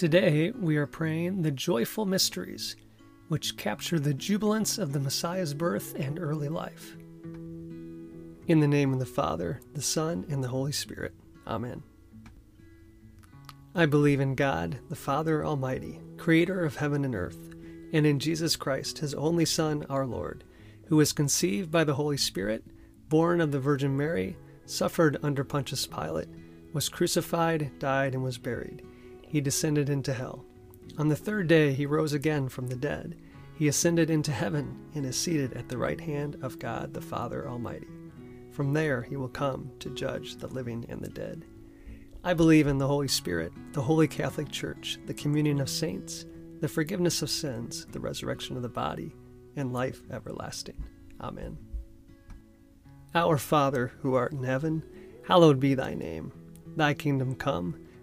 Today, we are praying the joyful mysteries, which capture the jubilance of the Messiah's birth and early life. In the name of the Father, the Son, and the Holy Spirit. Amen. I believe in God, the Father Almighty, creator of heaven and earth, and in Jesus Christ, his only Son, our Lord, who was conceived by the Holy Spirit, born of the Virgin Mary, suffered under Pontius Pilate, was crucified, died, and was buried he descended into hell. On the third day he rose again from the dead. He ascended into heaven and is seated at the right hand of God the Father Almighty. From there he will come to judge the living and the dead. I believe in the Holy Spirit, the Holy Catholic Church, the communion of saints, the forgiveness of sins, the resurrection of the body, and life everlasting. Amen. Our Father, who art in heaven, hallowed be thy name. Thy kingdom come.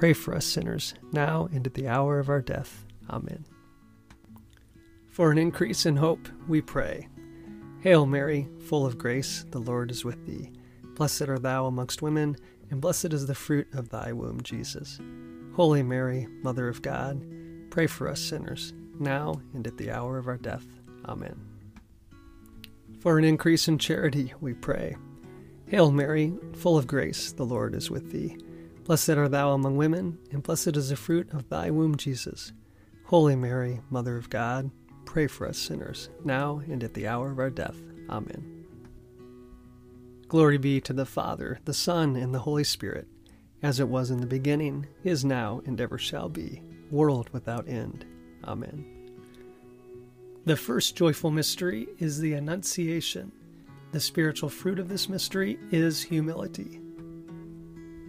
pray for us sinners, now and at the hour of our death. Amen. For an increase in hope, we pray. Hail Mary, full of grace, the Lord is with thee. Blessed art thou amongst women, and blessed is the fruit of thy womb, Jesus. Holy Mary, Mother of God, pray for us sinners, now and at the hour of our death. Amen. For an increase in charity, we pray. Hail Mary, full of grace, the Lord is with thee. Blessed art thou among women, and blessed is the fruit of thy womb, Jesus. Holy Mary, Mother of God, pray for us sinners, now and at the hour of our death. Amen. Glory be to the Father, the Son, and the Holy Spirit, as it was in the beginning, is now, and ever shall be, world without end. Amen. The first joyful mystery is the Annunciation. The spiritual fruit of this mystery is humility.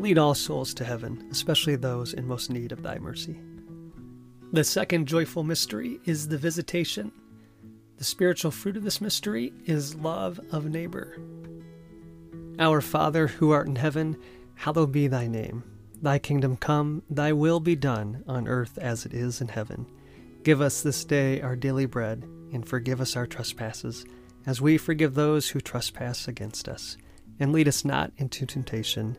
lead all souls to heaven, especially those in most need of thy mercy. The second joyful mystery is the visitation. The spiritual fruit of this mystery is love of neighbor. Our Father, who art in heaven, hallowed be thy name. Thy kingdom come, thy will be done, on earth as it is in heaven. Give us this day our daily bread, and forgive us our trespasses, as we forgive those who trespass against us. And lead us not into temptation,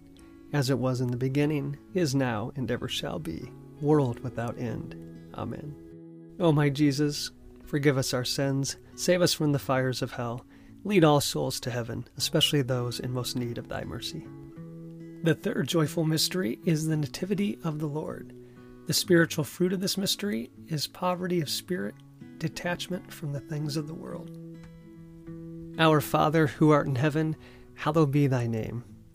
as it was in the beginning, is now, and ever shall be, world without end. Amen. O my Jesus, forgive us our sins, save us from the fires of hell, lead all souls to heaven, especially those in most need of thy mercy. The third joyful mystery is the Nativity of the Lord. The spiritual fruit of this mystery is poverty of spirit, detachment from the things of the world. Our Father, who art in heaven, hallowed be thy name.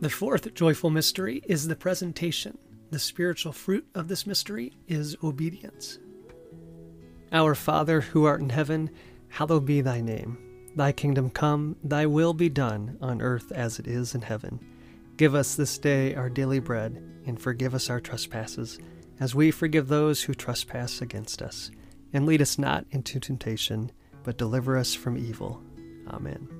The fourth joyful mystery is the presentation. The spiritual fruit of this mystery is obedience. Our Father, who art in heaven, hallowed be thy name. Thy kingdom come, thy will be done, on earth as it is in heaven. Give us this day our daily bread, and forgive us our trespasses, as we forgive those who trespass against us. And lead us not into temptation, but deliver us from evil. Amen.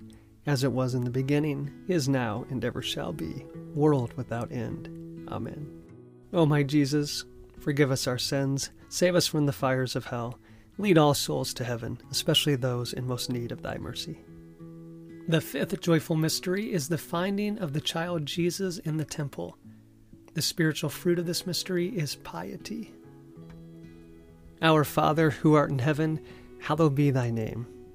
as it was in the beginning, is now, and ever shall be, world without end. Amen. O my Jesus, forgive us our sins, save us from the fires of hell, lead all souls to heaven, especially those in most need of thy mercy. The fifth joyful mystery is the finding of the child Jesus in the temple. The spiritual fruit of this mystery is piety. Our Father, who art in heaven, hallowed be thy name.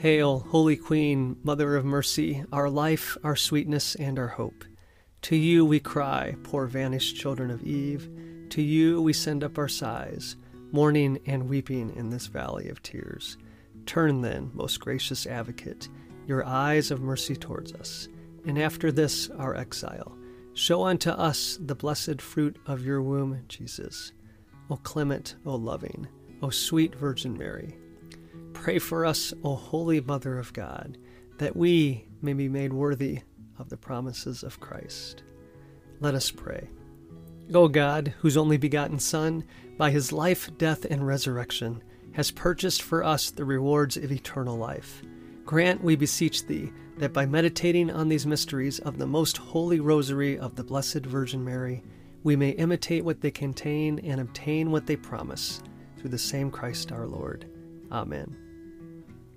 Hail, Holy Queen, Mother of Mercy, our life, our sweetness, and our hope. To you we cry, poor vanished children of Eve. To you we send up our sighs, mourning and weeping in this valley of tears. Turn then, most gracious advocate, your eyes of mercy towards us, and after this our exile, show unto us the blessed fruit of your womb, Jesus. O clement, O loving, O sweet Virgin Mary, Pray for us, O Holy Mother of God, that we may be made worthy of the promises of Christ. Let us pray. O God, whose only begotten Son, by his life, death, and resurrection, has purchased for us the rewards of eternal life, grant, we beseech thee, that by meditating on these mysteries of the most holy rosary of the Blessed Virgin Mary, we may imitate what they contain and obtain what they promise, through the same Christ our Lord. Amen.